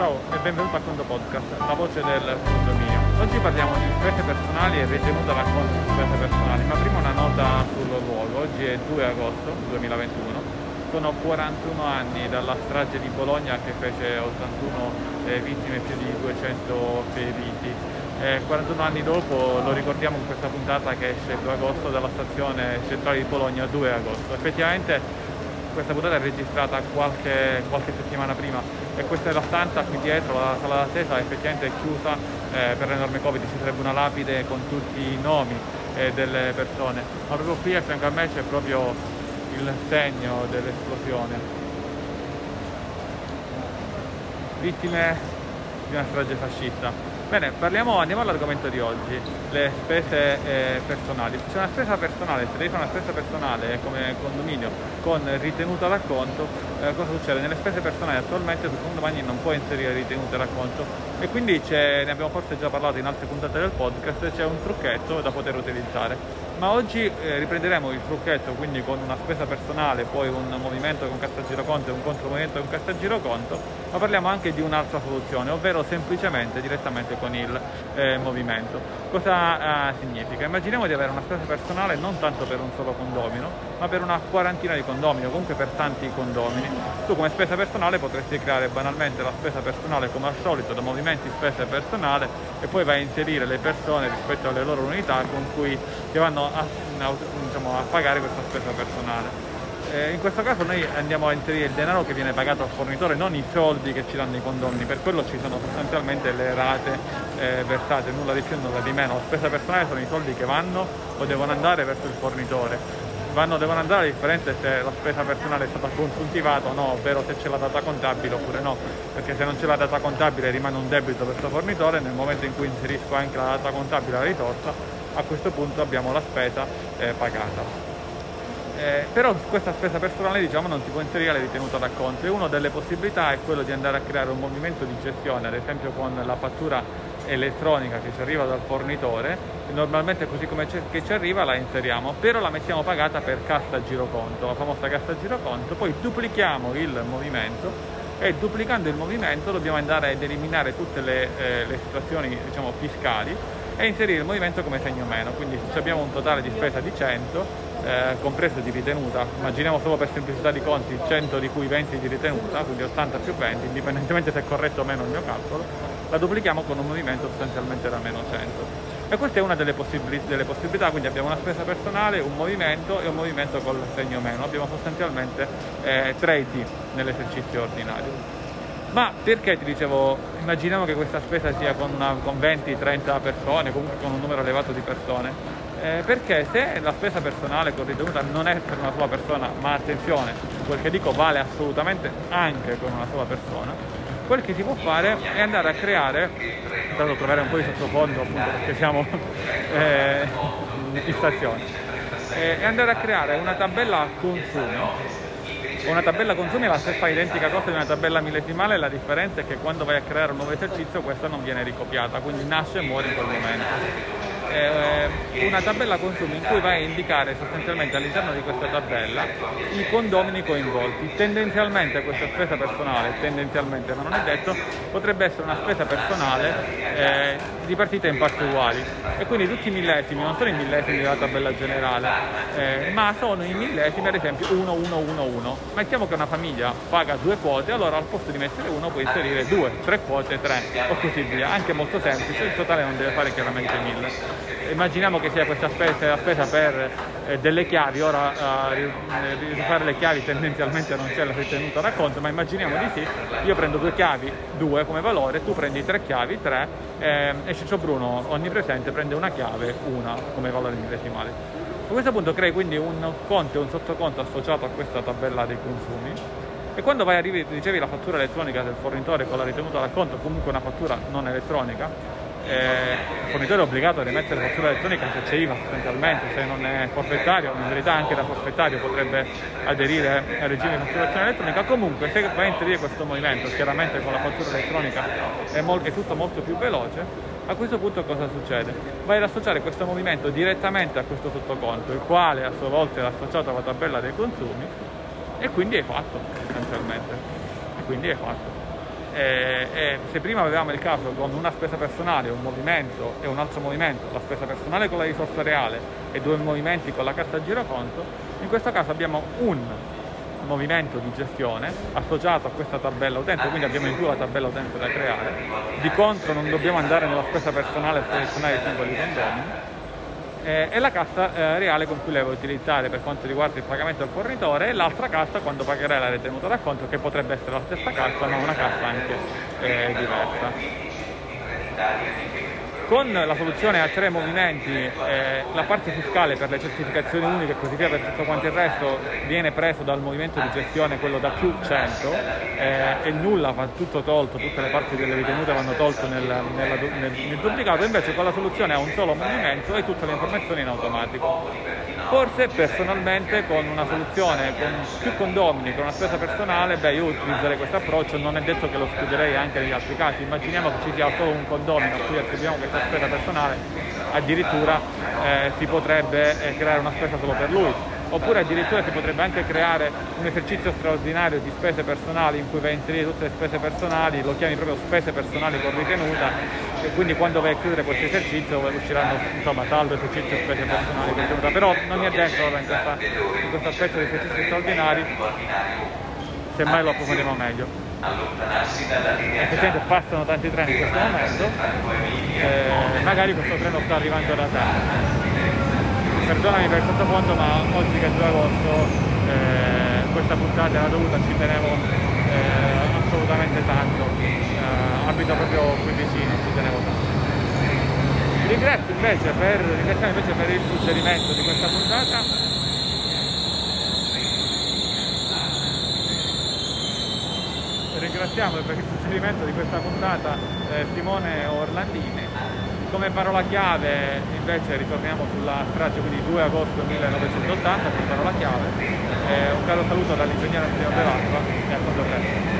Ciao e benvenuto a Conto Podcast, la voce del condominio. Oggi parliamo di spese personali e ritenuta racconto di spese personali, ma prima una nota sul luogo. Oggi è 2 agosto 2021, sono 41 anni dalla strage di Bologna che fece 81 eh, vittime e più di 200 feriti. Eh, 41 anni dopo lo ricordiamo in questa puntata che esce il 2 agosto dalla stazione centrale di Bologna 2 agosto. Effettivamente questa puntata è registrata qualche, qualche, settimana prima e questa è la stanza qui dietro, la sala d'attesa effettivamente è chiusa eh, per l'enorme Covid, ci sarebbe una lapide con tutti i nomi eh, delle persone, ma proprio qui a fianco a me c'è proprio il segno dell'esplosione. Vittime di una strage fascista. Bene, parliamo, andiamo all'argomento di oggi, le spese eh, personali. C'è una spesa personale, se devi fare una spesa personale come condominio con ritenuta d'acconto, eh, cosa succede? Nelle spese personali attualmente su condomini non puoi inserire ritenuta d'acconto e quindi ne abbiamo forse già parlato in altre puntate del podcast, c'è un trucchetto da poter utilizzare ma oggi eh, riprenderemo il trucchetto quindi con una spesa personale, poi un movimento con cassa giroconto e un contromovimento con cassa giroconto, ma parliamo anche di un'altra soluzione, ovvero semplicemente direttamente con il eh, movimento. Cosa eh, significa? Immaginiamo di avere una spesa personale non tanto per un solo condomino, ma per una quarantina di condomini, o comunque per tanti condomini. Tu come spesa personale potresti creare banalmente la spesa personale come al solito da movimenti spesa personale e poi vai a inserire le persone rispetto alle loro unità con cui che vanno a, diciamo, a pagare questa spesa personale. Eh, in questo caso noi andiamo a inserire il denaro che viene pagato al fornitore, non i soldi che ci danno i condomini, per quello ci sono sostanzialmente le rate eh, versate, nulla di più, nulla di meno. La spesa personale sono i soldi che vanno o devono andare verso il fornitore. Vanno, devono andare, la differenza è se la spesa personale è stata consultivata o no, ovvero se c'è la data contabile oppure no, perché se non c'è la data contabile rimane un debito verso il fornitore, nel momento in cui inserisco anche la data contabile la risorsa a questo punto abbiamo la spesa eh, pagata. Eh, però questa spesa personale diciamo, non si può inserire alla ritenuta d'acconto. E una delle possibilità è quello di andare a creare un movimento di gestione, ad esempio con la fattura elettronica che ci arriva dal fornitore, normalmente così come che ci arriva la inseriamo, però la mettiamo pagata per cassa giroconto, la famosa cassa giroconto, poi duplichiamo il movimento e duplicando il movimento dobbiamo andare ad eliminare tutte le, eh, le situazioni diciamo, fiscali e inserire il movimento come segno meno, quindi abbiamo un totale di spesa di 100, eh, compreso di ritenuta, immaginiamo solo per semplicità di conti 100 di cui 20 di ritenuta, quindi 80 più 20, indipendentemente se è corretto o meno il mio calcolo, la duplichiamo con un movimento sostanzialmente da meno 100. E questa è una delle, possibili- delle possibilità, quindi abbiamo una spesa personale, un movimento e un movimento col segno meno, abbiamo sostanzialmente eh, 3D nell'esercizio ordinario. Ma perché ti dicevo, immaginiamo che questa spesa sia con, con 20-30 persone, comunque con un numero elevato di persone, eh, perché se la spesa personale con ritenuta non è per una sola persona, ma attenzione, quel che dico vale assolutamente anche con una sola persona, quel che si può fare è andare a creare, dato trovare un po' di sottofondo appunto perché siamo eh, in stazione, eh, è andare a creare una tabella consumi una tabella consumi è la stessa identica cosa di una tabella millesimale, la differenza è che quando vai a creare un nuovo esercizio questa non viene ricopiata, quindi nasce e muore in quel momento. Eh, una tabella consumi in cui vai a indicare sostanzialmente all'interno di questa tabella i condomini coinvolti. Tendenzialmente questa spesa personale, tendenzialmente ma non è detto, potrebbe essere una spesa personale eh, di partite in parti uguali e quindi tutti i millesimi, non sono i millesimi della tabella generale, eh, ma sono i millesimi ad esempio 1, 1, 1, 1. Mettiamo che una famiglia paga due quote, allora al posto di mettere uno puoi inserire due, tre quote, tre o così via, anche molto semplice, il totale non deve fare chiaramente 1000 immaginiamo che sia questa spesa, la spesa per eh, delle chiavi, ora eh, rifare le chiavi tendenzialmente non c'è la ritenuta racconto, ma immaginiamo di sì, io prendo due chiavi, due come valore, tu prendi tre chiavi, tre, eh, e Ciccio Bruno onnipresente prende una chiave, una come valore desimale. A questo punto crei quindi un conto e un sottoconto associato a questa tabella dei consumi. E quando vai a ricevi la fattura elettronica del fornitore con la ritenuta d'acconto, comunque una fattura non elettronica, eh, il fornitore è obbligato ad emettere fattura elettronica se c'è IVA sostanzialmente, se non è forfettario, in verità anche da forfettario potrebbe aderire al regime di fatturazione elettronica, comunque se vai a inserire questo movimento, chiaramente con la fattura elettronica è, molto, è tutto molto più veloce, a questo punto cosa succede? Vai ad associare questo movimento direttamente a questo sottoconto, il quale a sua volta è associato alla tabella dei consumi e quindi è fatto sostanzialmente. E quindi è fatto. Eh, e se prima avevamo il caso con una spesa personale, un movimento e un altro movimento, la spesa personale con la risorsa reale e due movimenti con la carta giroconto, in questo caso abbiamo un movimento di gestione associato a questa tabella utente, quindi abbiamo in più la tabella utente da creare, di contro non dobbiamo andare nella spesa personale e selezionare i singoli condomini, eh, e la cassa eh, reale con cui lei vuoi utilizzare per quanto riguarda il pagamento al fornitore e l'altra cassa quando pagherai la ritenuta d'acconto che potrebbe essere la stessa cassa ma una cassa anche eh, diversa. Con la soluzione a tre movimenti eh, la parte fiscale per le certificazioni uniche e così via per tutto quanto il resto viene preso dal movimento di gestione, quello da più 100 eh, e nulla va tutto tolto, tutte le parti delle ritenute vanno tolte nel, nella, nel, nel duplicato, invece con la soluzione a un solo movimento e tutte le informazioni in automatico. Forse personalmente con una soluzione con più condomini, con una spesa personale, beh io utilizzerei questo approccio, non è detto che lo escluderei anche negli altri casi, immaginiamo che ci sia solo un condomino a cui attribuiamo questa spesa personale, addirittura eh, si potrebbe eh, creare una spesa solo per lui oppure addirittura si potrebbe anche creare un esercizio straordinario di spese personali in cui vai a inserire tutte le spese personali, lo chiami proprio spese personali con ritenuta e quindi quando vai a chiudere questo esercizio usciranno insomma saldo esercizio spese personali con ritenuta, però non mi addentro ora in, questa, in questo aspetto di esercizi straordinari, semmai lo approfondiremo meglio. Effettivamente passano tanti treni in questo momento, eh, magari questo treno sta arrivando da te perdonami per il sottofondo ma oggi che è 2 agosto eh, questa puntata era dovuta, ci tenevo eh, assolutamente tanto. Eh, abito proprio qui vicino, ci tenevo tanto. Ringrazio invece per, invece per il suggerimento di questa puntata. Ringraziamo per il suggerimento di questa puntata eh, Simone Orlandini come parola chiave invece ritorniamo sulla strage, quindi 2 agosto 1980 come parola chiave. Eh, un caro saluto dall'ingegnere Antonio Dell'Acqua e a quando presto.